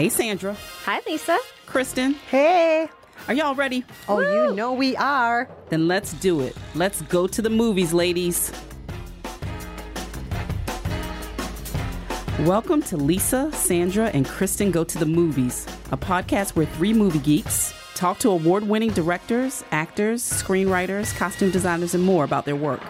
Hey, Sandra. Hi, Lisa. Kristen. Hey. Are y'all ready? Oh, Woo! you know we are. Then let's do it. Let's go to the movies, ladies. Welcome to Lisa, Sandra, and Kristen Go to the Movies, a podcast where three movie geeks talk to award winning directors, actors, screenwriters, costume designers, and more about their work.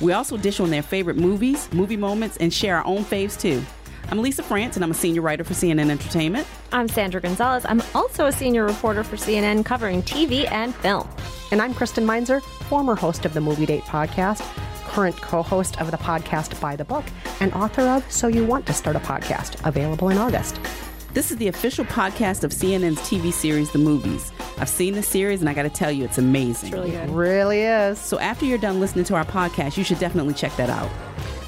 We also dish on their favorite movies, movie moments, and share our own faves too. I'm Lisa France, and I'm a senior writer for CNN Entertainment. I'm Sandra Gonzalez. I'm also a senior reporter for CNN covering TV and film. And I'm Kristen Meinzer, former host of the Movie Date podcast, current co host of the podcast By the Book, and author of So You Want to Start a Podcast, available in August. This is the official podcast of CNN's TV series, The Movies. I've seen the series, and I got to tell you, it's amazing. It's really good. It really is. So after you're done listening to our podcast, you should definitely check that out.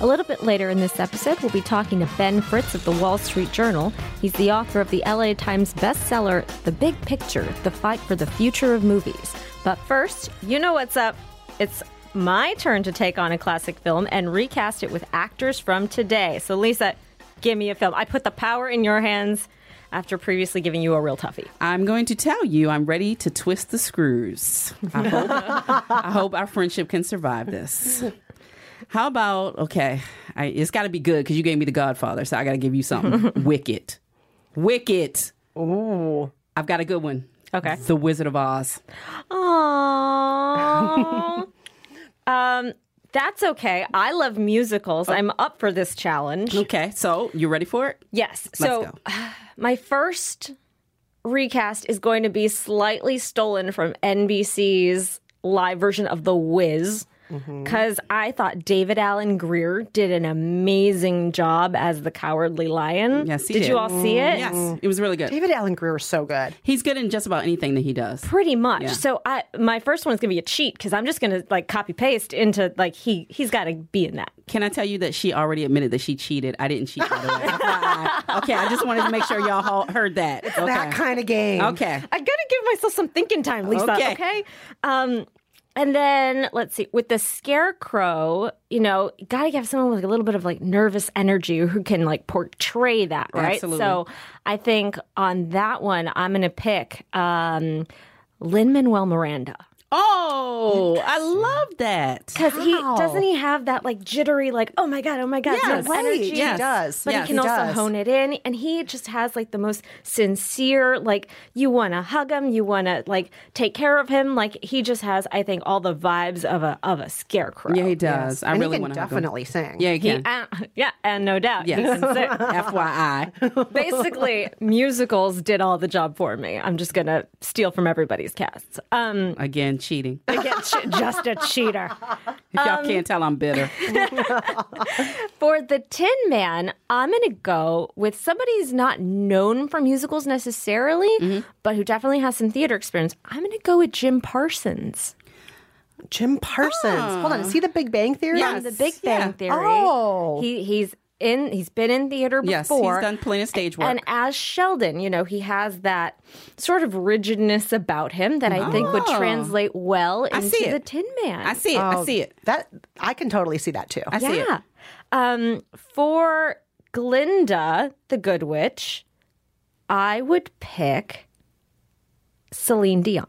A little bit later in this episode, we'll be talking to Ben Fritz of the Wall Street Journal. He's the author of the LA Times bestseller, The Big Picture The Fight for the Future of Movies. But first, you know what's up. It's my turn to take on a classic film and recast it with actors from today. So, Lisa, give me a film. I put the power in your hands after previously giving you a real toughie. I'm going to tell you I'm ready to twist the screws. I hope, I hope our friendship can survive this. How about okay? I, it's got to be good because you gave me the Godfather, so I got to give you something. Wicked, Wicked. Ooh, I've got a good one. Okay, The Wizard of Oz. Aww. um, that's okay. I love musicals. Oh. I'm up for this challenge. Okay, so you ready for it? Yes. Let's so, my first recast is going to be slightly stolen from NBC's live version of The Wiz because mm-hmm. I thought David Alan Grier did an amazing job as the Cowardly Lion. Yes, did, did, you all see it? Yes, it was really good. David Alan Grier is so good. He's good in just about anything that he does. Pretty much. Yeah. So I, my first one is gonna be a cheat because I'm just gonna like copy paste into like he he's got to be in that. Can I tell you that she already admitted that she cheated? I didn't cheat, by the way. okay, I just wanted to make sure y'all heard that. It's okay. that kind of game. Okay, I gotta give myself some thinking time, Lisa. Okay. okay? Um, and then let's see, with the scarecrow, you know, gotta have someone with a little bit of like nervous energy who can like portray that, right? Absolutely. So I think on that one, I'm gonna pick um, Lin Manuel Miranda. Oh, I love that. Because wow. he doesn't he have that like jittery, like oh my god, oh my god, yes, right. energy. Yes. He does, but yes, he can he also does. hone it in, and he just has like the most sincere. Like you want to hug him, you want to like take care of him. Like he just has, I think, all the vibes of a of a scarecrow. Yeah, he does. Yes. I and really want to definitely sing. Yeah, he can. He, uh, yeah, and no doubt. Yes. FYI. Basically, musicals did all the job for me. I'm just gonna steal from everybody's casts. Um, Again, cheating. Again, just a cheater. If y'all um, can't tell, I'm bitter. for the Tin Man, I'm going to go with somebody who's not known for musicals necessarily, mm-hmm. but who definitely has some theater experience. I'm going to go with Jim Parsons. Jim Parsons. Oh. Hold on, is he the Big Bang Theory? Yeah, the Big Bang yeah. Theory. Oh, he he's in he's been in theater before. Yes, he's done plenty of stage work. And as Sheldon, you know, he has that sort of rigidness about him that I oh. think would oh. translate well into the Tin Man. I see it. Oh, I see it. That I can totally see that too. I see yeah. it. Um, for Glinda, the Good Witch, I would pick Celine Dion.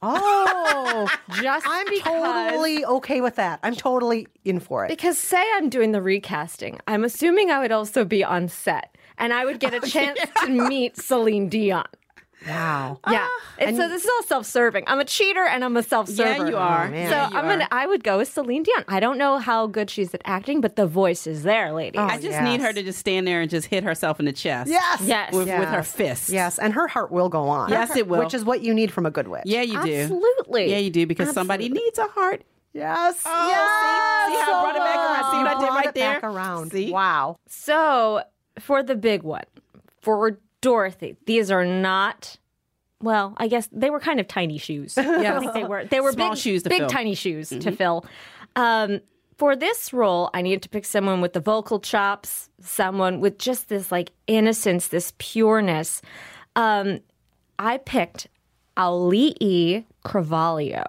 Oh, just I'm because, totally okay with that. I'm totally in for it. Because say I'm doing the recasting, I'm assuming I would also be on set and I would get a chance yeah. to meet Celine Dion. Wow. Yeah. Uh, so this is all self-serving. I'm a cheater and I'm a self-server. Yeah, you are. Oh, so yeah, I'm are. gonna. I would go with Celine Dion. I don't know how good she's at acting, but the voice is there, lady. Oh, I just yes. need her to just stand there and just hit herself in the chest. Yes. Yes. With, yes. with her fist. Yes, and her heart will go on. Yes, it will. Which is what you need from a good witch. Yeah, you do. Absolutely. Yeah, you do because Absolutely. somebody needs a heart. Yes. Oh, yes. See, see how I brought it back around. See what I did right there? Back around. See? Wow. So for the big one, for Dorothy, these are not well, I guess they were kind of tiny shoes. Yeah, I think they were. They were Small big, shoes to big fill. tiny shoes to fill. Um, for this role, I needed to pick someone with the vocal chops, someone with just this like innocence, this pureness. Um, I picked Auli'i Cravalho,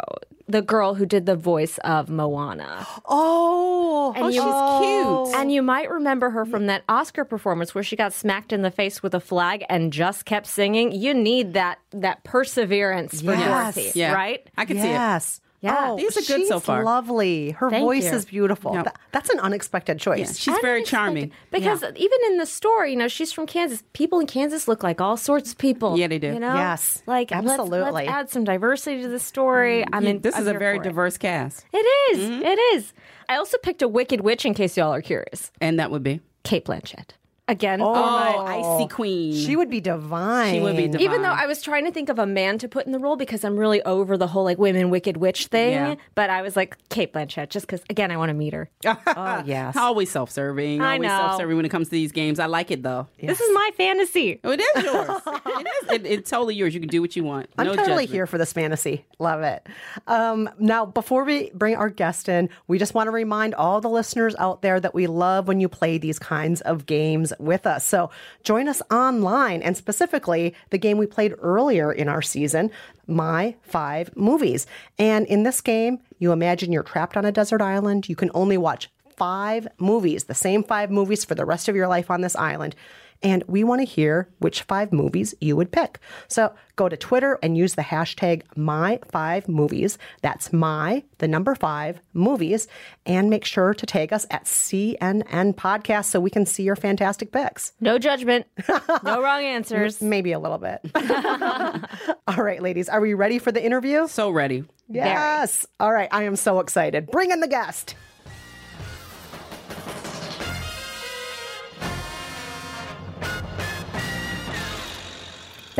the girl who did the voice of Moana. Oh, And oh, you- she's cute. And you might remember her from that Oscar performance where she got smacked in the face with a flag and just kept singing. You need that that perseverance for Yes. Dorothy, Yeah. right? I can see it. yes. Yeah. Oh, These are good she's so far. lovely. Her Thank voice you. is beautiful. Yep. That- that's an unexpected choice. Yeah, she's very charming. Because even in the story, you know, she's from Kansas. People in Kansas look like all sorts of people. Yeah, they do. You know? Yes, Like, let's- absolutely. Let's, add some diversity to the story. Mm-hmm. I mean, this I'm is a very for it. diverse cast. It is. Mm-hmm. It is. I also picked a Wicked Witch in case y'all are curious. And that would be. Cate Blanchett. Again, Oh, my- Icy Queen. She would be divine. She would be divine. even though I was trying to think of a man to put in the role because I'm really over the whole like women wicked witch thing, Yeah. but I was like Cate Blanchett just because again I want to meet her. Oh, yes. Always self serving. I Always know. self serving when it comes to these games. I like it though. This is my fantasy. Oh, it is yours. it is. It, it's totally yours. You can do what you want. I'm no totally judgment. here for this fantasy. Love it. Um, now, before we bring our guest in, we just want to remind all the listeners out there that we love when you play these kinds of games with us. So join us online and specifically the game we played earlier in our season, My Five Movies. And in this game, you imagine you're trapped on a desert island. You can only watch five movies, the same five movies for the rest of your life on this island. And we want to hear which five movies you would pick. So go to Twitter and use the hashtag my5movies. That's my, the number five movies. And make sure to tag us at CNN Podcast so we can see your fantastic picks. No judgment, no wrong answers. Maybe a little bit. All right, ladies, are we ready for the interview? So ready. Yes. All right, I am so excited. Bring in the guest.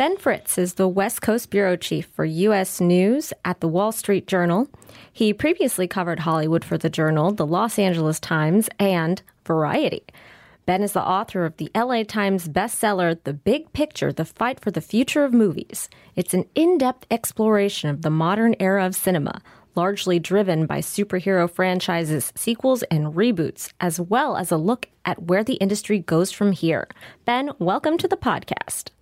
Ben Fritz is the West Coast bureau chief for U.S. News at the Wall Street Journal. He previously covered Hollywood for the Journal, the Los Angeles Times, and Variety. Ben is the author of the LA Times bestseller, The Big Picture The Fight for the Future of Movies. It's an in depth exploration of the modern era of cinema, largely driven by superhero franchises, sequels, and reboots, as well as a look at where the industry goes from here. Ben, welcome to the podcast.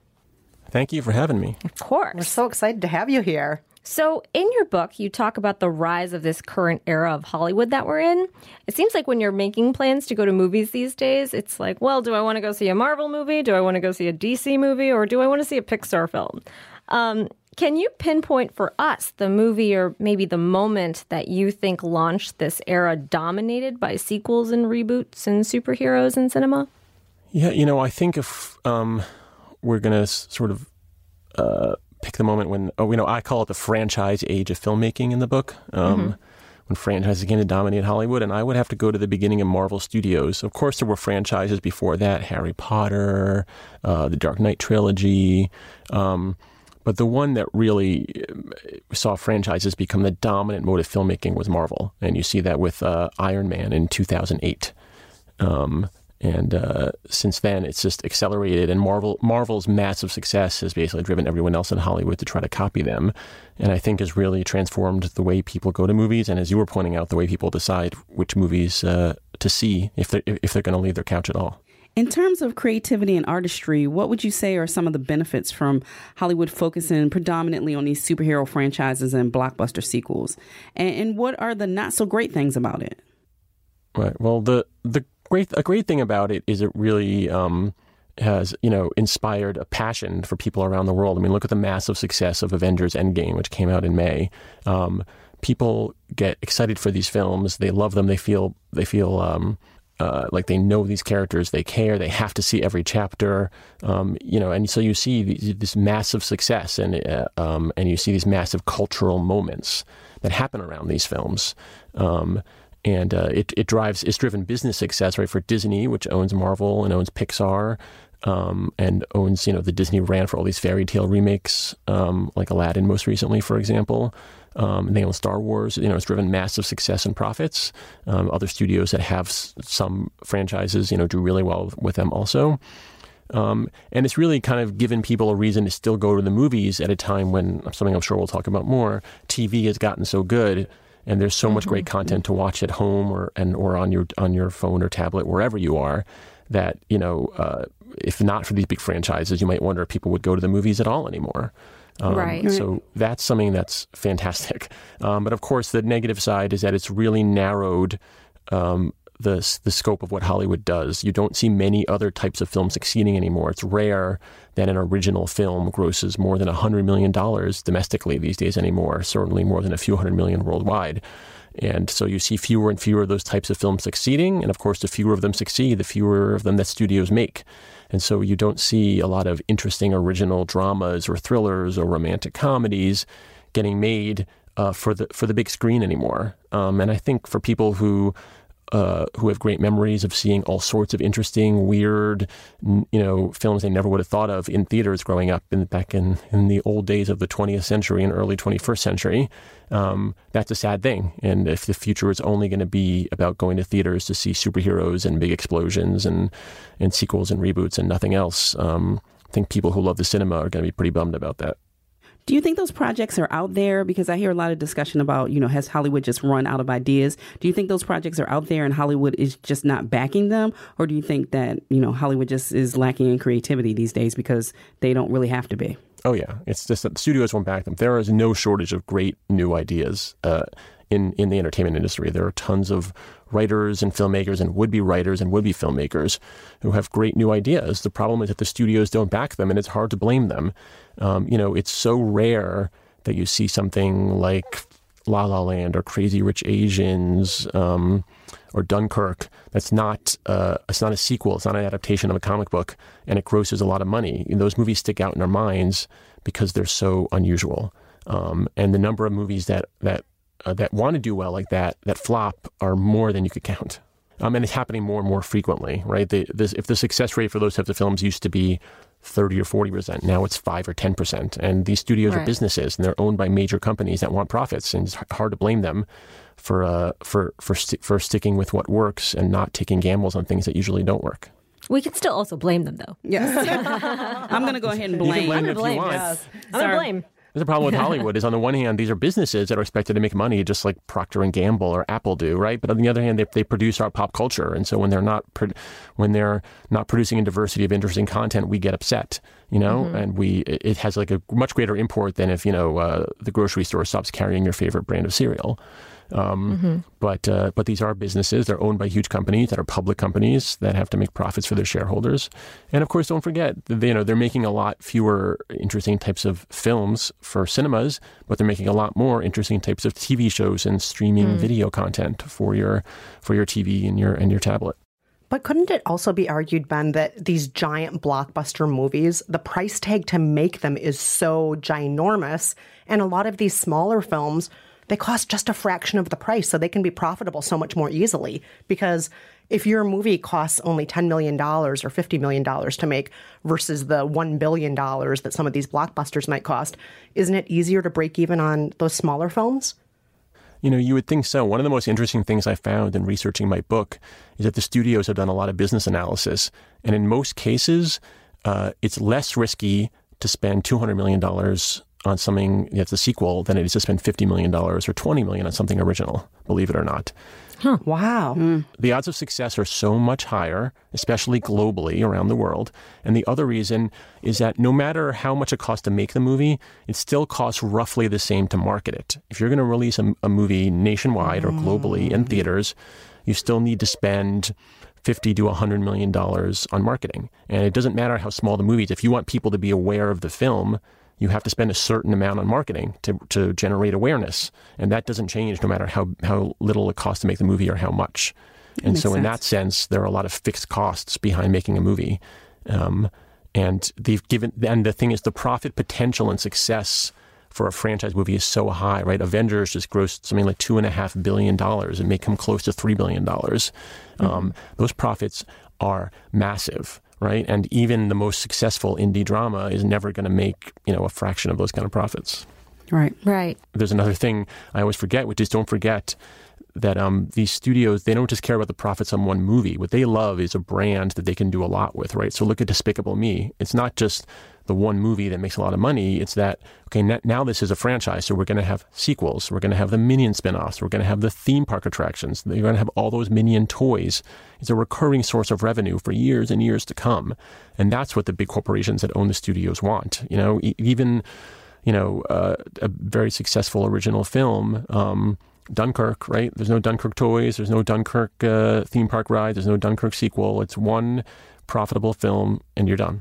Thank you for having me. Of course. We're so excited to have you here. So, in your book, you talk about the rise of this current era of Hollywood that we're in. It seems like when you're making plans to go to movies these days, it's like, well, do I want to go see a Marvel movie? Do I want to go see a DC movie? Or do I want to see a Pixar film? Um, can you pinpoint for us the movie or maybe the moment that you think launched this era dominated by sequels and reboots and superheroes in cinema? Yeah, you know, I think if um, we're going to sort of uh, pick the moment when, oh, you know, I call it the franchise age of filmmaking in the book, um, when franchises began to dominate Hollywood, and I would have to go to the beginning of Marvel Studios. Of course, there were franchises before that Harry Potter, uh, the Dark Knight trilogy. Um, but the one that really um, saw franchises become the dominant mode of filmmaking was Marvel. And you see that with uh, Iron Man in 2008. Um, and uh, since then, it's just accelerated. And Marvel Marvel's massive success has basically driven everyone else in Hollywood to try to copy them. And I think has really transformed the way people go to movies, and as you were pointing out, the way people decide which movies uh, to see if they're if they're going to leave their couch at all. In terms of creativity and artistry, what would you say are some of the benefits from Hollywood focusing predominantly on these superhero franchises and blockbuster sequels? And, and what are the not so great things about it? Right. Well, the the great a great thing about it is it really um, has you know inspired a passion for people around the world. I mean, look at the massive success of Avengers Endgame, which came out in May. Um, people get excited for these films. They love them. They feel they feel um, uh, like they know these characters. They care. They have to see every chapter. Um, you know, and so you see this massive success, and uh, um, and you see these massive cultural moments that happen around these films. And uh, it, it drives it's driven business success right for Disney, which owns Marvel and owns Pixar, um, and owns you know the Disney brand for all these fairy tale remakes, um, like Aladdin most recently, for example. Um, and they own Star Wars. You know, it's driven massive success and profits. Um, other studios that have s- some franchises, you know, do really well with them also. Um, and it's really kind of given people a reason to still go to the movies at a time when something I'm sure we'll talk about more. TV has gotten so good, and there's so much great content to watch at home or and or on your on your phone or tablet wherever you are. That you know, uh, if not for these big franchises, you might wonder if people would go to the movies at all anymore. Um, Right. So that's something that's fantastic. Um, but of course, the negative side is that it's really narrowed um, the the scope of what Hollywood does. You don't see many other types of films succeeding anymore. It's rare that an original film grosses more than hundred million dollars domestically these days anymore. Certainly more than a few hundred million worldwide. And so you see fewer and fewer of those types of films succeeding. And of course, the fewer of them succeed, the fewer of them that studios make. And so you don't see a lot of interesting original dramas or thrillers or romantic comedies getting made uh, for the for the big screen anymore. Um, and I think for people who uh, who have great memories of seeing all sorts of interesting, weird, you know, films they never would have thought of in theaters growing up in back in, in the old days of the 20th century and early 21st century. Um, that's a sad thing. And if the future is only going to be about going to theaters to see superheroes and big explosions and and sequels and reboots and nothing else, um, I think people who love the cinema are going to be pretty bummed about that. Do you think those projects are out there? Because I hear a lot of discussion about, you know, has Hollywood just run out of ideas? Do you think those projects are out there and Hollywood is just not backing them? Or do you think that, you know, Hollywood just is lacking in creativity these days because they don't really have to be? Oh, yeah. It's just that the studios won't back them. There is no shortage of great new ideas. Uh, in, in the entertainment industry. There are tons of writers and filmmakers and would be writers and would be filmmakers who have great new ideas. The problem is that the studios don't back them and it's hard to blame them. Um, you know, it's so rare that you see something like La La Land or Crazy Rich Asians um, or Dunkirk that's not uh, it's not a sequel, it's not an adaptation of a comic book, and it grosses a lot of money. And those movies stick out in our minds because they're so unusual. Um, and the number of movies that that uh, that want to do well like that that flop are more than you could count. Um, and it's happening more and more frequently, right? The, this, if the success rate for those types of films used to be 30 or 40 percent, now it's 5 or 10 percent. And these studios right. are businesses and they're owned by major companies that want profits. And it's hard to blame them for, uh, for, for, st- for sticking with what works and not taking gambles on things that usually don't work. We can still also blame them, though. Yes. I'm going to go ahead and blame. You can blame I'm them if blame. you want. Yes. I'm going to blame. The problem with Hollywood is on the one hand, these are businesses that are expected to make money just like Procter and Gamble or Apple do, right? But on the other hand, they, they produce our pop culture. And so when they're not, when they're not producing a diversity of interesting content, we get upset, you know, mm-hmm. and we, it has like a much greater import than if, you know, uh, the grocery store stops carrying your favorite brand of cereal. Um, mm-hmm. But uh, but these are businesses. They're owned by huge companies that are public companies that have to make profits for their shareholders. And of course, don't forget, they, you know, they're making a lot fewer interesting types of films for cinemas, but they're making a lot more interesting types of TV shows and streaming mm. video content for your for your TV and your and your tablet. But couldn't it also be argued, Ben, that these giant blockbuster movies, the price tag to make them is so ginormous, and a lot of these smaller films they cost just a fraction of the price, so they can be profitable so much more easily. Because if your movie costs only $10 million or $50 million to make versus the $1 billion that some of these blockbusters might cost, isn't it easier to break even on those smaller films? You know, you would think so. One of the most interesting things I found in researching my book is that the studios have done a lot of business analysis. And in most cases, uh, it's less risky to spend $200 million on something that's a sequel than it is to spend $50 million or 20 million on something original, believe it or not. Huh. Wow. Mm. The odds of success are so much higher, especially globally around the world. And the other reason is that no matter how much it costs to make the movie, it still costs roughly the same to market it. If you're going to release a, a movie nationwide or globally in theaters, you still need to spend 50 to 100 million dollars on marketing. And it doesn't matter how small the movie is. If you want people to be aware of the film, you have to spend a certain amount on marketing to, to generate awareness. And that doesn't change no matter how, how little it costs to make the movie or how much. And so, sense. in that sense, there are a lot of fixed costs behind making a movie. Um, and they've given, and the thing is, the profit potential and success for a franchise movie is so high, right? Avengers just grossed something like two and a half billion dollars and may come close to three billion dollars. Mm-hmm. Um, those profits are massive right? And even the most successful indie drama is never going to make, you know, a fraction of those kind of profits. Right. Right. There's another thing I always forget, which is don't forget that um, these studios they don't just care about the profits on one movie. What they love is a brand that they can do a lot with, right? So look at Despicable Me. It's not just the one movie that makes a lot of money. It's that okay now this is a franchise, so we're going to have sequels. We're going to have the Minion spinoffs. We're going to have the theme park attractions. You're going to have all those Minion toys. It's a recurring source of revenue for years and years to come, and that's what the big corporations that own the studios want. You know, even you know uh, a very successful original film. Um, Dunkirk, right? There's no Dunkirk toys. There's no Dunkirk uh, theme park ride. There's no Dunkirk sequel. It's one profitable film, and you're done.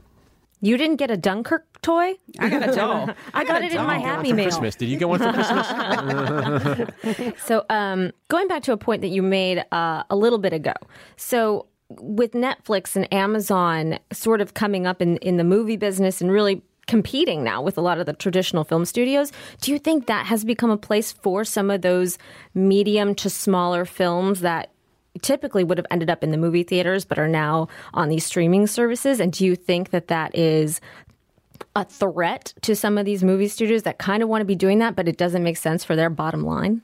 You didn't get a Dunkirk toy? I got a doll. I got it in my Happy for Meal. Christmas. Did you get one for Christmas? So, um, going back to a point that you made uh, a little bit ago. So, with Netflix and Amazon sort of coming up in, in the movie business and really competing now with a lot of the traditional film studios, do you think that has become a place for some of those medium to smaller films that typically would have ended up in the movie theaters but are now on these streaming services? And do you think that that is a threat to some of these movie studios that kind of want to be doing that, but it doesn't make sense for their bottom line?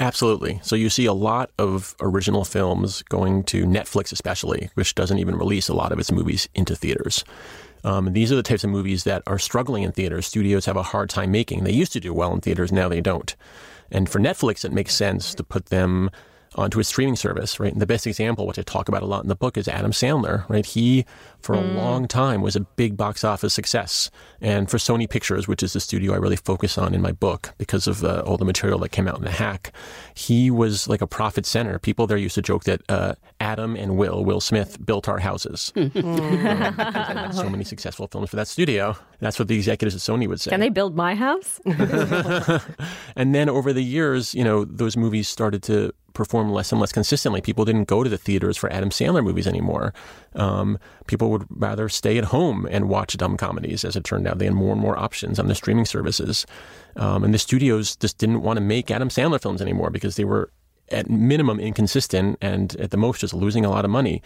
Absolutely. So you see a lot of original films going to Netflix, especially, which doesn't even release a lot of its movies into theaters. Um, these are the types of movies that are struggling in theaters. Studios have a hard time making. They used to do well in theaters, now they don't. And for Netflix, it makes sense to put them onto a streaming service, right? And the best example, which I talk about a lot in the book, is Adam Sandler, right? He, for a long time, was a big box office success. And for Sony Pictures, which is the studio I really focus on in my book because of uh, all the material that came out in the hack, he was like a profit center. People there used to joke that uh, Adam and Will, Will Smith, built our houses. Um, because they had so many successful films for that studio. That's what the executives at Sony would say. Can they build my house? And then over the years, you know, those movies started to perform less and less consistently. People didn't go to the theaters for Adam Sandler movies anymore. Um, people would rather stay at home and watch dumb comedies. As it turned out, they had more and more options on the streaming services. Um, and the studios just didn't want to make Adam Sandler films anymore because they were at minimum inconsistent and at the most just losing a lot of money.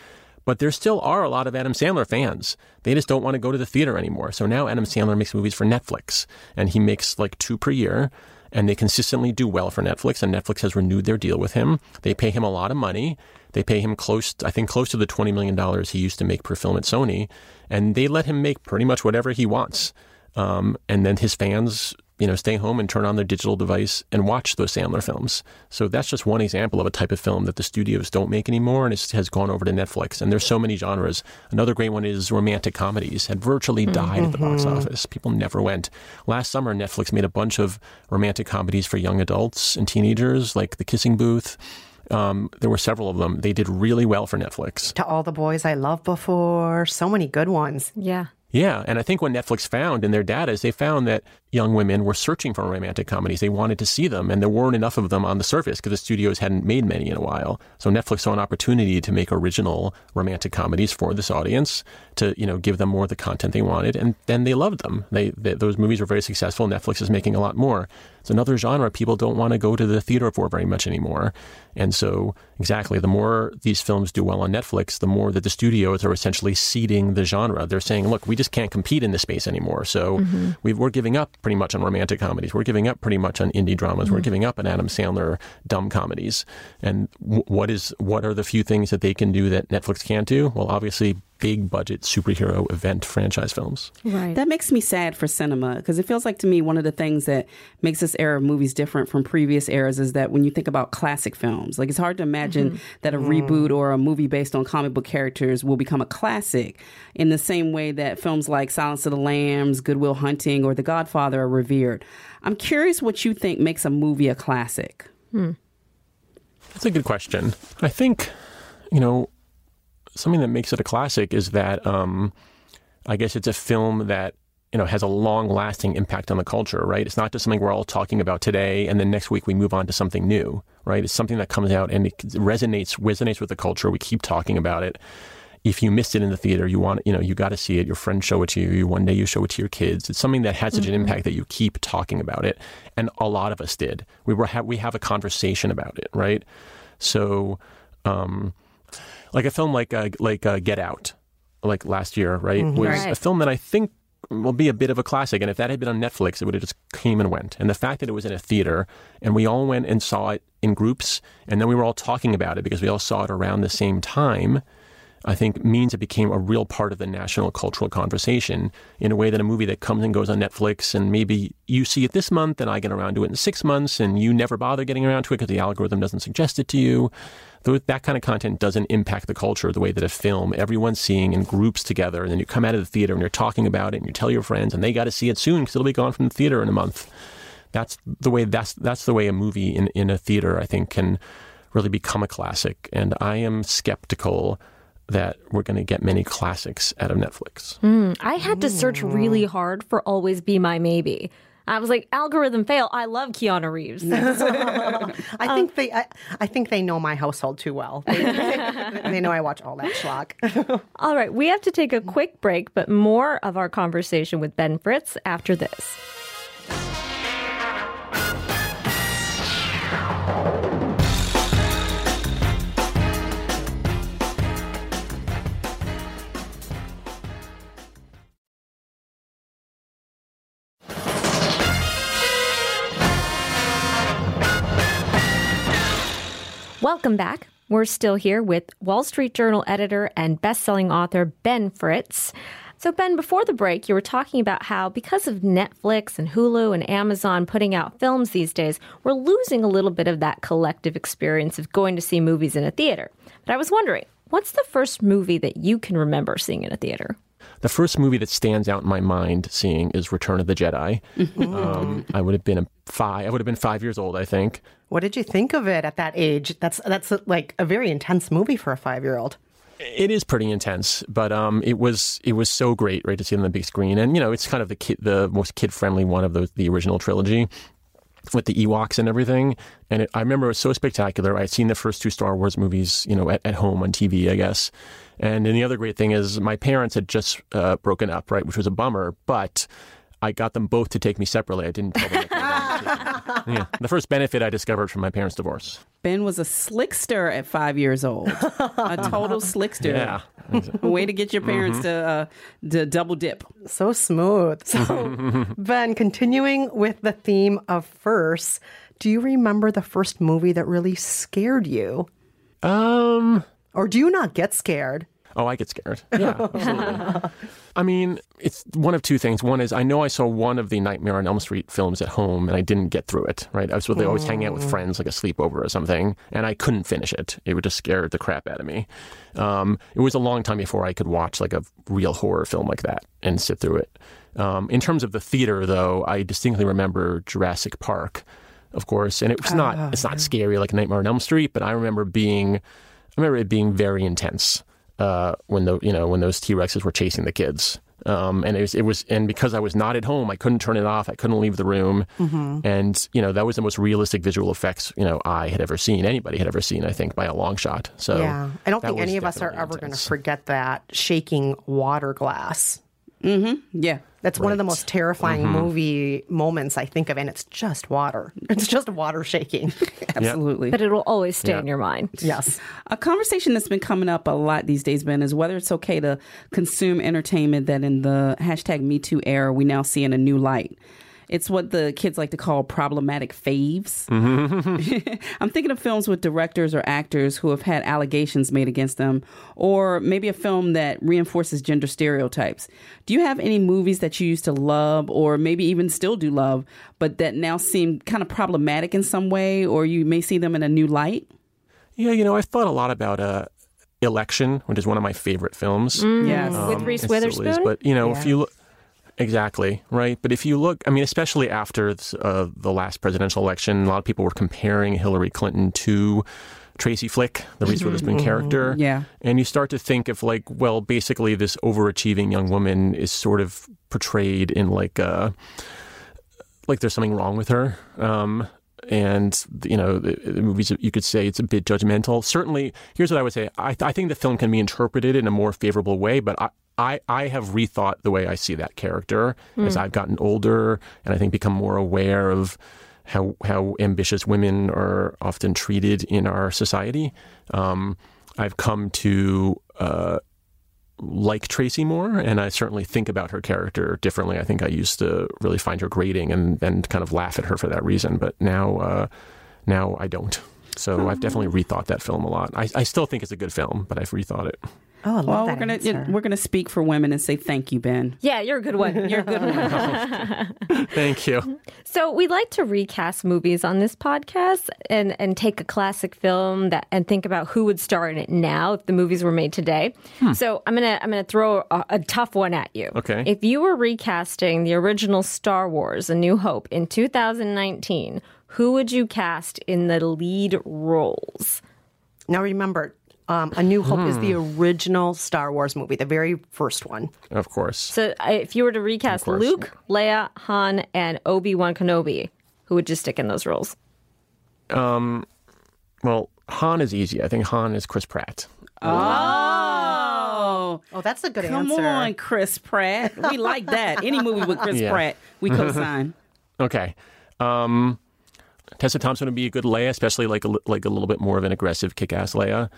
But there still are a lot of Adam Sandler fans. They just don't want to go to the theater anymore. So now Adam Sandler makes movies for Netflix and he makes like two per year and they consistently do well for Netflix and Netflix has renewed their deal with him. They pay him a lot of money. They pay him close, I think close to the $20 million he used to make per film at Sony. And they let him make pretty much whatever he wants. Um, and then his fans, you know, stay home and turn on their digital device and watch those Sandler films. So that's just one example of a type of film that the studios don't make anymore and it has gone over to Netflix. And there's so many genres. Another great one is romantic comedies. Had virtually died at the box office. People never went. Last summer, Netflix made a bunch of romantic comedies for young adults and teenagers, like The Kissing Booth. Um, there were several of them. They did really well for Netflix. To all the boys I loved before, so many good ones. yeah. Yeah, and I think what Netflix found in their data is they found that young women were searching for romantic comedies. They wanted to see them, and there weren't enough of them on the surface because the studios hadn't made many in a while. So Netflix saw an opportunity to make original romantic comedies for this audience to, you know, give them more of the content they wanted, and then they loved them. They, they those movies were very successful. Netflix is making a lot more. It's another genre people don't want to go to the theater for very much anymore. And so, exactly, the more these films do well on Netflix, the more that the studios are essentially ceding the genre. They're saying, look, we just can't compete in this space anymore. So mm-hmm. we we're giving up pretty much on romantic comedies. We're giving up pretty much on indie dramas. We're mm. giving up on Adam Sandler dumb comedies. And w- what is what are the few things that they can do that Netflix can't do? Well, obviously, big budget superhero event franchise films. Right. That makes me sad for cinema because it feels like to me one of the things that makes this era of movies different from previous eras is that when you think about classic films, like it's hard to imagine mm-hmm. that a mm. reboot or a movie based on comic book characters will become a classic in the same way that films like Silence of the Lambs, Goodwill Hunting, or The Godfather are revered. I'm curious what you think makes a movie a classic. Hmm. That's a good question. I think, you know, something that makes it a classic is that um, I guess it's a film that you know has a long lasting impact on the culture, right? It's not just something we're all talking about today, and then next week we move on to something new, right? It's something that comes out and it resonates resonates with the culture. We keep talking about it. If you missed it in the theater, you want you know you got to see it. Your friends show it to you. One day you show it to your kids. It's something that had such an impact that you keep talking about it, and a lot of us did. We were ha- we have a conversation about it, right? So. Um, like a film like uh, like uh, Get Out, like last year, right, was Right. a film that I think will be a bit of a classic. And if that had been on Netflix, it would have just came and went. And the fact that it was in a theater and we all went and saw it in groups, and then we were all talking about it because we all saw it around the same time. I think means it became a real part of the national cultural conversation in a way that a movie that comes and goes on Netflix and maybe you see it this month and I get around to it in six months and you never bother getting around to it because the algorithm doesn't suggest it to you. That kind of content doesn't impact the culture the way that a film everyone's seeing in groups together and then you come out of the theater and you're talking about it and you tell your friends and they got to see it soon because it'll be gone from the theater in a month that's the way that's that's the way a movie in in a theater I think can really become a classic. And I am skeptical that we're going to get many classics out of Netflix. Mm, I had to search really hard for Always Be My Maybe. I was like, algorithm fail. I love Keanu Reeves. I think they, I, I, think they know my household too well. They, they know I watch all that schlock. all right, we have to take a quick break, but more of our conversation with Ben Fritz after this. Welcome back. We're still here with Wall Street Journal editor and best-selling author Ben Fritz. So, Ben, before the break, you were talking about how because of Netflix and Hulu and Amazon putting out films these days, we're losing a little bit of that collective experience of going to see movies in a theater. But I was wondering, what's the first movie that you can remember seeing in a theater? The first movie that stands out in my mind seeing is Return of the Jedi. Mm-hmm. Um, I would have been a five. I would have been five years old, I think. What did you think of it at that age? That's that's like a very intense movie for a five year old. It is pretty intense, but um, it was it was so great, right, to see it on the big screen, and you know, it's kind of the kid, the most kid friendly one of the the original trilogy with the Ewoks and everything. And it, I remember it was so spectacular. I'd seen the first two Star Wars movies, you know, at, at home on TV, I guess. And then the other great thing is my parents had just uh, broken up, right, which was a bummer, but I got them both to take me separately. I didn't tell them. yeah, the first benefit I discovered from my parents' divorce. Ben was a slickster at five years old, a total slickster. Yeah, a way to get your parents mm-hmm. to uh, to double dip. So smooth. So, Ben, continuing with the theme of first, do you remember the first movie that really scared you? Um, or do you not get scared? Oh, I get scared. Yeah, I mean, it's one of two things. One is I know I saw one of the Nightmare on Elm Street films at home and I didn't get through it, right? I was really always hanging out with friends, like a sleepover or something, and I couldn't finish it. It would just scare the crap out of me. Um, it was a long time before I could watch like a real horror film like that and sit through it. Um, in terms of the theater, though, I distinctly remember Jurassic Park, of course, and it was not, it's not scary like Nightmare on Elm Street, but I remember being, I remember it being very intense uh, when the you know when those T Rexes were chasing the kids. Um, and it was, it was, and because I was not at home, I couldn't turn it off. I couldn't leave the room, mm-hmm. and you know that was the most realistic visual effects you know I had ever seen, anybody had ever seen. I think by a long shot. So yeah, I don't think any of us are ever going to forget that shaking water glass. Mm-hmm. Yeah. That's right. one of the most terrifying mm-hmm. movie moments I think of, and it's just water. It's just water shaking. Absolutely. But it will always stay in your mind. Yes. A conversation that's been coming up a lot these days, Ben, is whether it's okay to consume entertainment that in the hashtag Me Too era we now see in a new light. It's what the kids like to call problematic faves. Mm-hmm. I'm thinking of films with directors or actors who have had allegations made against them, or maybe a film that reinforces gender stereotypes. Do you have any movies that you used to love, or maybe even still do love, but that now seem kind of problematic in some way, or you may see them in a new light? Yeah, you know, I've thought a lot about uh, Election, which is one of my favorite films. Mm, yes, um, with Reese Witherspoon. Is, but you know, yeah. if you look Exactly, right? But if you look, I mean, especially after uh, the last presidential election, a lot of people were comparing Hillary Clinton to Tracy Flick, the Reese mm-hmm. Witherspoon character. Yeah. And you start to think of like, well, basically this overachieving young woman is sort of portrayed in like uh like there's something wrong with her. Um, and you know the, the, movies you could say it's a bit judgmental certainly here's what i would say I, I think the film can be interpreted in a more favorable way but I, I, I have rethought the way I see that character mm. as hmm. I've gotten older and I think become more aware of how how ambitious women are often treated in our society. Um, I've come to uh, like Tracy more, and I certainly think about her character differently. I think I used to really find her grating and, and kind of laugh at her for that reason, but now uh, now I don't. So I've definitely rethought that film a lot. I, I still think it's a good film, but I've rethought it. Oh, I love Well, that we're gonna answer. we're gonna speak for women and say thank you, Ben. Yeah, you're a good one. You're a good one. Thank you. So we like to recast movies on this podcast and and take a classic film that and think about who would star in it now if the movies were made today. Hmm. So I'm gonna I'm gonna throw a, a tough one at you. Okay. If you were recasting the original Star Wars: A New Hope in 2019, who would you cast in the lead roles? Now remember, um, A New Hope is the Hmm. original Star Wars movie, the very first one. Of course. So uh, if you were to recast. Luke, Leia, Han, and Obi Wan Kenobi, who would you stick in those roles? Um, Well, Han is easy. I think Han is Chris Pratt. Oh, Oh, that's a good come answer. on, Chris Pratt. We like that. Any movie with Chris Yeah. Pratt, we co-sign. Okay. Um, Tessa Thompson would be a good Leia, especially like a, like a little bit more of an aggressive, kick-ass Leia,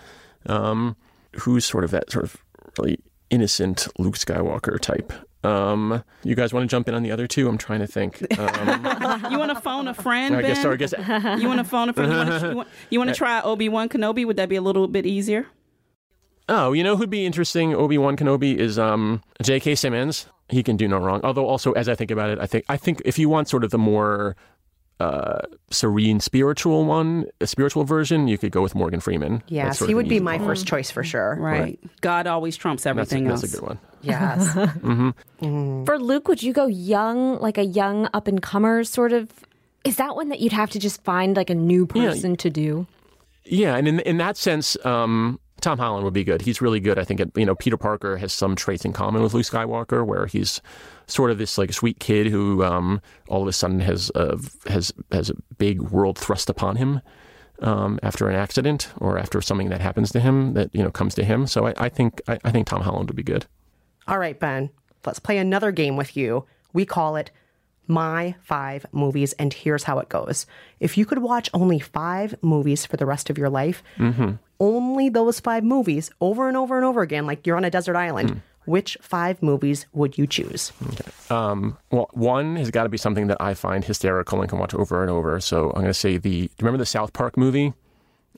um, who's sort of that sort of really innocent Luke Skywalker type. Um, you guys want to jump in on the other two? I'm trying to think. Um, You want to phone a friend, I Ben? guess. Or I guess. You want to phone a friend? You want to, you want, you want to try Obi Wan Kenobi? Would that be a little bit easier? Oh, you know who'd be interesting? Obi Wan Kenobi is um, J.K. Simmons. He can do no wrong. Although, also, as I think about it, I think I think if you want sort of the more uh, serene spiritual one, a spiritual version, you could go with Morgan Freeman. Yes, he would be my one. first choice for sure. Right. God always trumps That's, everything that's else. a good one. Yes. For Luke, would you go young, like a young up and comer sort of? Is that one that you'd have to just find like a new Yeah. person to do? Yeah, and in in that sense, um, Tom Holland would be good. He's really good. I think you know Peter Parker has some traits in common with Luke Skywalker, where he's sort of this like sweet kid who um, all of a sudden has a, has has a big world thrust upon him um, after an accident or after something that happens to him that you know comes to him. So I, I think I, I think Tom Holland would be good. All right, Ben, let's play another game with you. We call it My Five Movies, and here's how it goes. If you could watch only five movies for the rest of your life, only those five movies over and over and over again, like you're on a desert island, which five movies would you choose? Um, well, one has got to be something that I find hysterical and can watch over and over. So I'm going to say the. Do you remember the South Park movie?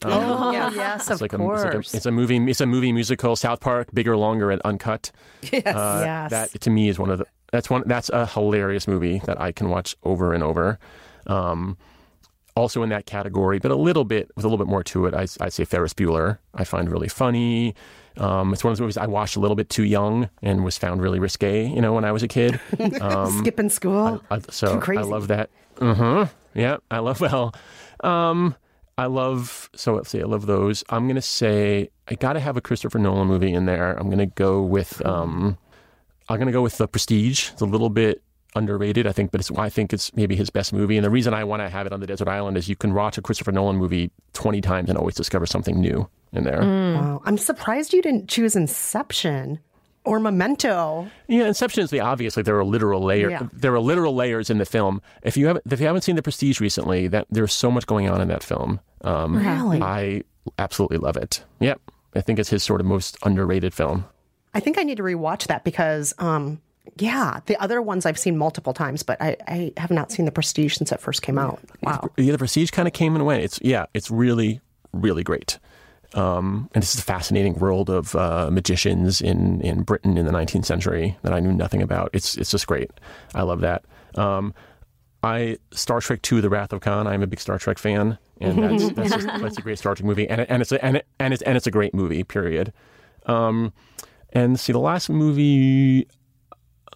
Oh, yes, of It's like, a, course. it's, like a, it's a movie. It's a movie musical. South Park, bigger, longer, and uncut. yes. Uh, yes. That to me is one of the. That's one. That's a hilarious movie that I can watch over and over. Um, also in that category, but a little bit with a little bit more to it. I I say Ferris Bueller. I find really funny. Um, it's one of those movies I watched a little bit too young and was found really risque. You know, when I was a kid. Um, Skipping school. I, so Too crazy. I love that. Uh huh. Yeah, I love well. Um, I love so let's see. I love those. I'm gonna say I got to have a Christopher Nolan movie in there. I'm gonna go with um, I'm gonna go with The Prestige. It's a little bit underrated, I think, but it's I think it's maybe his best movie. And the reason I want to have it on the desert island is you can watch a Christopher Nolan movie 20 times and always discover something new in there. Wow. I'm surprised you didn't choose Inception or Memento. Yeah, Inception is the obvious. Like there are literal layers. Yeah. There are literal layers in the film. If you haven't, if you haven't seen The Prestige recently, that there's so much going on in that film. Um, Really? I absolutely love it. Yep, I think it's his sort of most underrated film. I think I need to rewatch that because, um, yeah, the other ones I've seen multiple times, but I, I have not seen The Prestige since it first came out. Wow. Yeah, The Prestige kind of came and went. It's yeah, it's really really great. Um, and this is a fascinating world of uh, magicians in, in Britain in the 19th century that I knew nothing about. It's it's just great. I love that. Um, I Star Trek II: The Wrath of Khan. I'm a big Star Trek fan, and that's that's, just, that's a great Star Trek movie, and it, and it's a, and it, and it's and it's a great movie. Period. Um, and see the last movie.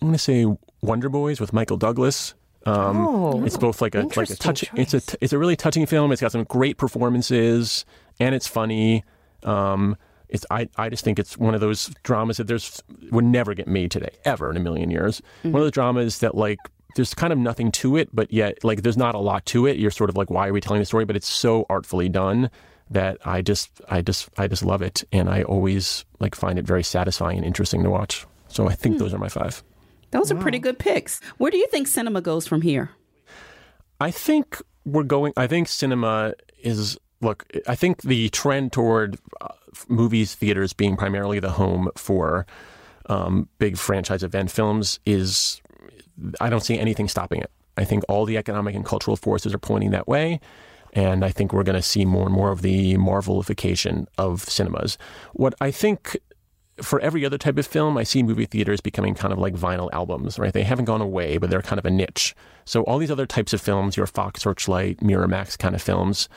I'm going to say Wonder Boys with Michael Douglas. Um, Oh, it's both like a like a touch. It's a it's a really touching film. It's got some great performances, and it's funny. Um, it's I, I just think it's one of those dramas that there's would never get made today ever in a million years. One of those dramas that like there's kind of nothing to it, but yet like there's not a lot to it. You're sort of like why are we telling the story? But it's so artfully done that I just I just I just love it, and I always like find it very satisfying and interesting to watch. So I think those are my five. Those are pretty good picks. Where do you think cinema goes from here? I think we're going. I think cinema is. Look, I think the trend toward uh, movies, theaters being primarily the home for um, big franchise event films is. I don't see anything stopping it. I think all the economic and cultural forces are pointing that way. And I think we're going to see more and more of the Marvelification of cinemas. What I think for every other type of film, I see movie theaters becoming kind of like vinyl albums, right? They haven't gone away, but they're kind of a niche. So all these other types of films, your Fox Searchlight, Miramax kind of films,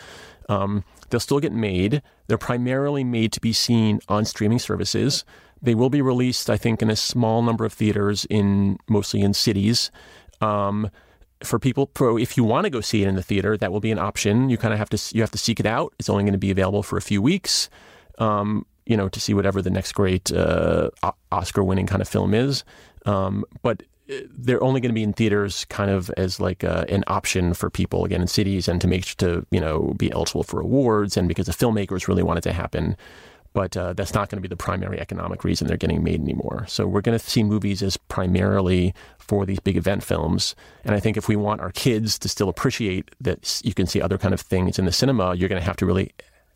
um, they'll still get made. They're primarily made to be seen on streaming services. They will be released, I think, in a small number of theaters in mostly in cities. Um, for people, pro, if you want to go see it in the theater, that will be an option. You kind of have to you have to seek it out. It's only going to be available for a few weeks. Um, you know, to see whatever the next great uh, Oscar-winning kind of film is. Um, but uh, they're only going to be in theaters kind of as like uh, an option for people again in cities and to make to you know be eligible for awards and because the filmmakers really want it to happen but uh, that's not going to be the primary economic reason they're getting made anymore so we're going to see movies as primarily for these big event films. And i think if we want our kids to still appreciate that you can see other kind of things in the cinema you're going to have to really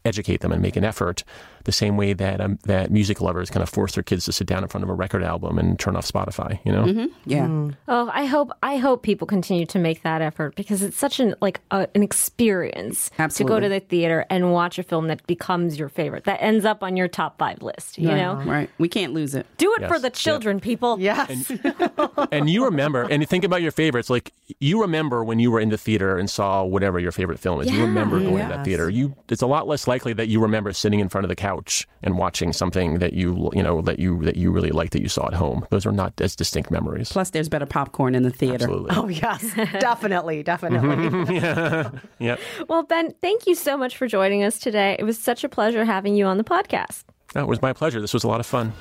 educate them and make an effort the same way that um, that music lovers kind of force their kids to sit down in front of a record album and turn off Spotify, you know? Mm-hmm. Yeah. Mm. Oh, I hope I hope people continue to make that effort because it's such an like a, an experience Absolutely. to go to the theater and watch a film that becomes your favorite that ends up on your top five list. You right. know, right? We can't lose it. Do it yes. for the children, yep. people. Yes. And, and you remember, and you think about your favorites. Like you remember when you were in the theater and saw whatever your favorite film is. Yeah. You remember going yes. to that theater. You it's a lot less likely that you remember sitting in front of the couch and watching something that you you know that you that you really like that you saw at home. Those are not as distinct memories. Plus, there's better popcorn in the theater. Absolutely. Oh yes, definitely, definitely. yeah. yeah. Well, Ben, thank you so much for joining us today. It was such a pleasure having you on the podcast. That was my pleasure. This was a lot of fun.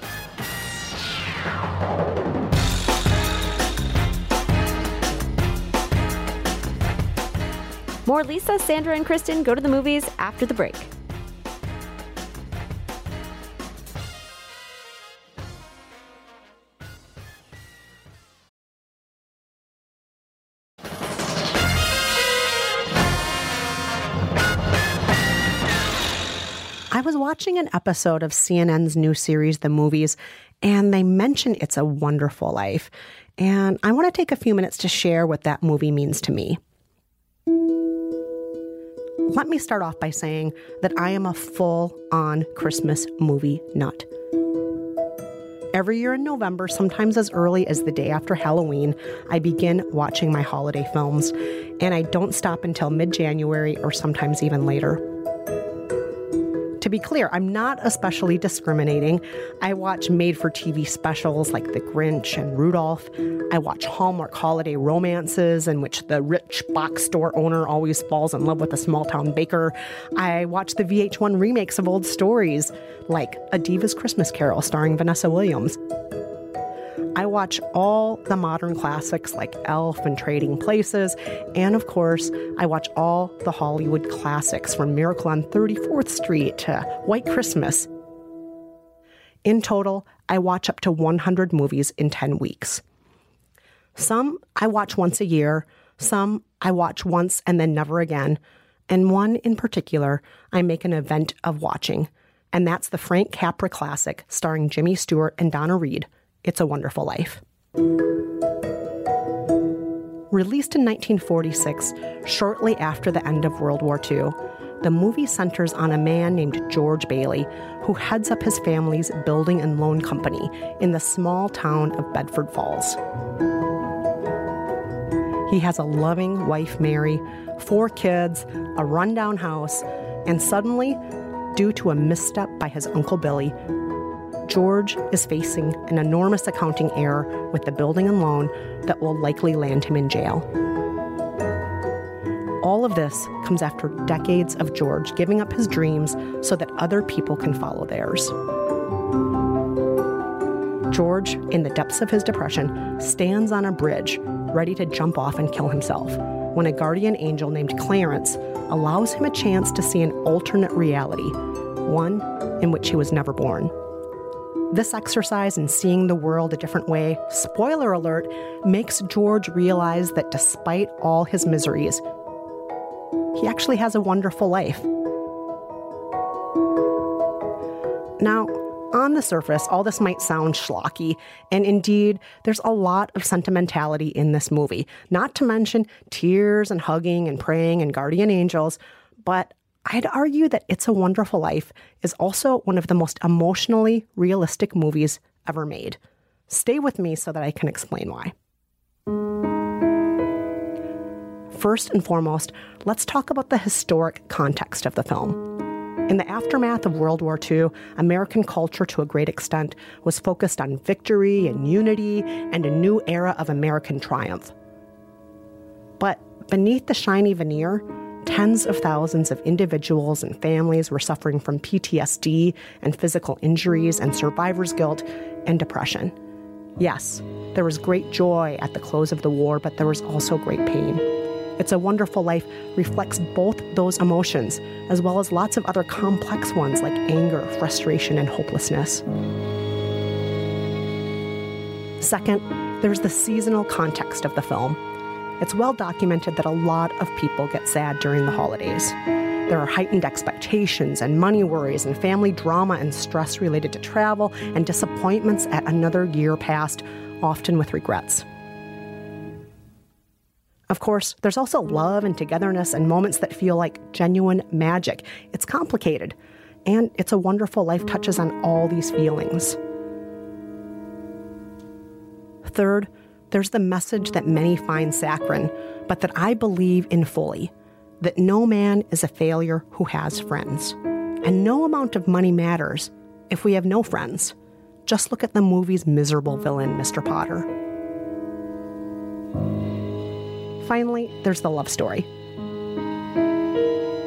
More Lisa, Sandra, and Kristen go to the movies after the break. I was watching an episode of CNN's new series, The Movies, and they mention It's a Wonderful Life. And I want to take a few minutes to share what that movie means to me. Let me start off by saying that I am a full on Christmas movie nut. Every year in November, sometimes as early as the day after Halloween, I begin watching my holiday films, and I don't stop until mid January or sometimes even later. To be clear, I'm not especially discriminating. I watch made for TV specials like The Grinch and Rudolph. I watch Hallmark holiday romances in which the rich box store owner always falls in love with a small town baker. I watch the VH1 remakes of old stories like A Diva's Christmas Carol starring Vanessa Williams. I watch all the modern classics like Elf and Trading Places, and of course, I watch all the Hollywood classics from Miracle on 34th Street to White Christmas. In total, I watch up to 100 movies in 10 weeks. Some I watch once a year, some I watch once and then never again, and one in particular I make an event of watching, and that's the Frank Capra classic starring Jimmy Stewart and Donna Reed. It's a Wonderful Life. Released in 1946, shortly after the end of World War II, the movie centers on a man named George Bailey who heads up his family's building and loan company in the small town of Bedford Falls. He has a loving wife, Mary, four kids, a rundown house, and suddenly, due to a misstep by his Uncle Billy, George is facing an enormous accounting error with the building and loan that will likely land him in jail. All of this comes after decades of George giving up his dreams so that other people can follow theirs. George, in the depths of his depression, stands on a bridge, ready to jump off and kill himself, when a guardian angel named Clarence allows him a chance to see an alternate reality, one in which he was never born. This exercise in seeing the world a different way, spoiler alert, makes George realize that despite all his miseries, he actually has a wonderful life. Now, on the surface, all this might sound schlocky, and indeed, there's a lot of sentimentality in this movie, not to mention tears and hugging and praying and guardian angels, but I'd argue that It's a Wonderful Life is also one of the most emotionally realistic movies ever made. Stay with me so that I can explain why. First and foremost, let's talk about the historic context of the film. In the aftermath of World War II, American culture to a great extent was focused on victory and unity and a new era of American triumph. But beneath the shiny veneer, tens of thousands of individuals and families were suffering from PTSD and physical injuries and survivor's guilt and depression. Yes, there was great joy at the close of the war, but there was also great pain. It's a Wonderful Life reflects both those emotions, as well as lots of other complex ones like anger, frustration, and hopelessness. Second, there's the seasonal context of the film. It's well documented that a lot of people get sad during the holidays. There are heightened expectations and money worries and family drama and stress related to travel and disappointments at another year past, often with regrets. Of course, there's also love and togetherness and moments that feel like genuine magic. It's complicated, and it's a wonderful life touches on all these feelings. Third, there's the message that many find saccharine, but that I believe in fully that no man is a failure who has friends. And no amount of money matters if we have no friends. Just look at the movie's miserable villain, Mr. Potter finally, there's the love story.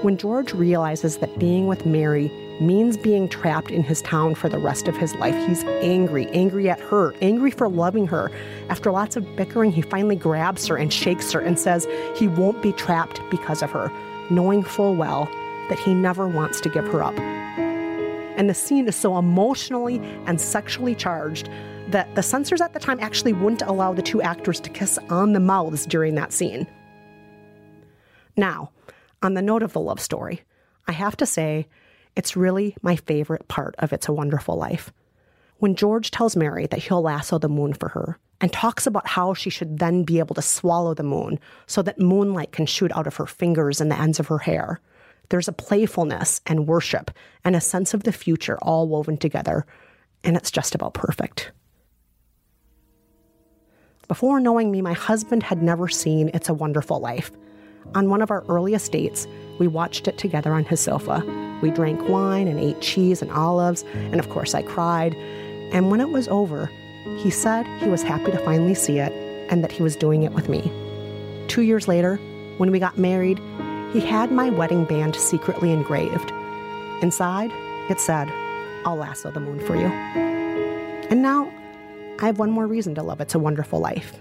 When George realizes that being with Mary means being trapped in his town for the rest of his life, he's angry, angry at her, angry for loving her. After lots of bickering, he finally grabs her and shakes her and says he won't be trapped because of her, knowing full well that he never wants to give her up. And the scene is so emotionally and sexually charged that the censors at the time actually wouldn't allow the two actors to kiss on the mouths during that scene. Now, on the note of the love story, I have to say it's really my favorite part of It's a Wonderful Life. When George tells Mary that he'll lasso the moon for her and talks about how she should then be able to swallow the moon so that moonlight can shoot out of her fingers and the ends of her hair, there's a playfulness and worship and a sense of the future all woven together, and it's just about perfect. Before knowing me, my husband had never seen It's a Wonderful Life. On one of our earliest dates, we watched it together on his sofa. We drank wine and ate cheese and olives, and of course, I cried. And when it was over, he said he was happy to finally see it and that he was doing it with me. Two years later, when we got married, he had my wedding band secretly engraved. Inside, it said, I'll lasso the moon for you. And now, I have one more reason to love It's a Wonderful Life.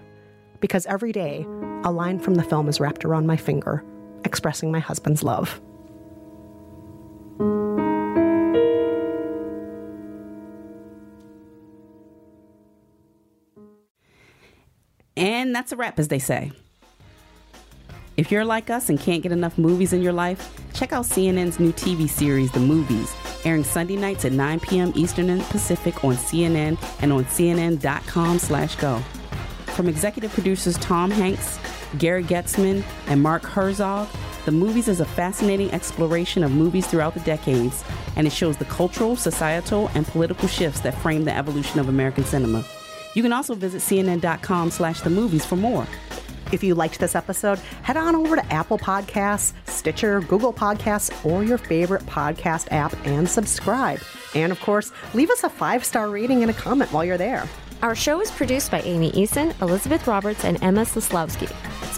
Because every day, a line from the film is wrapped around my finger, expressing my husband's love. And that's a wrap, as they say. If you're like us and can't get enough movies in your life, check out CNN's new TV series, The Movies airing Sunday nights at 9 p.m. Eastern and Pacific on CNN and on CNN.com/go. From executive producers Tom Hanks, Gary Goetzman, and Mark Herzog, the movies is a fascinating exploration of movies throughout the decades, and it shows the cultural, societal, and political shifts that frame the evolution of American cinema. You can also visit cnn.com slash the movies for more. If you liked this episode, head on over to Apple Podcasts, Stitcher, Google Podcasts, or your favorite podcast app and subscribe. And of course, leave us a five star rating and a comment while you're there. Our show is produced by Amy Eason, Elizabeth Roberts, and Emma Soslowski.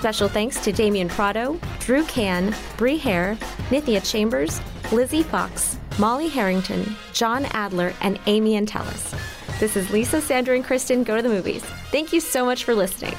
Special thanks to Damian Prado, Drew Can, Bree Hare, Nithya Chambers, Lizzie Fox, Molly Harrington, John Adler, and Amy Entelis. This is Lisa, Sandra, and Kristen Go to the Movies. Thank you so much for listening.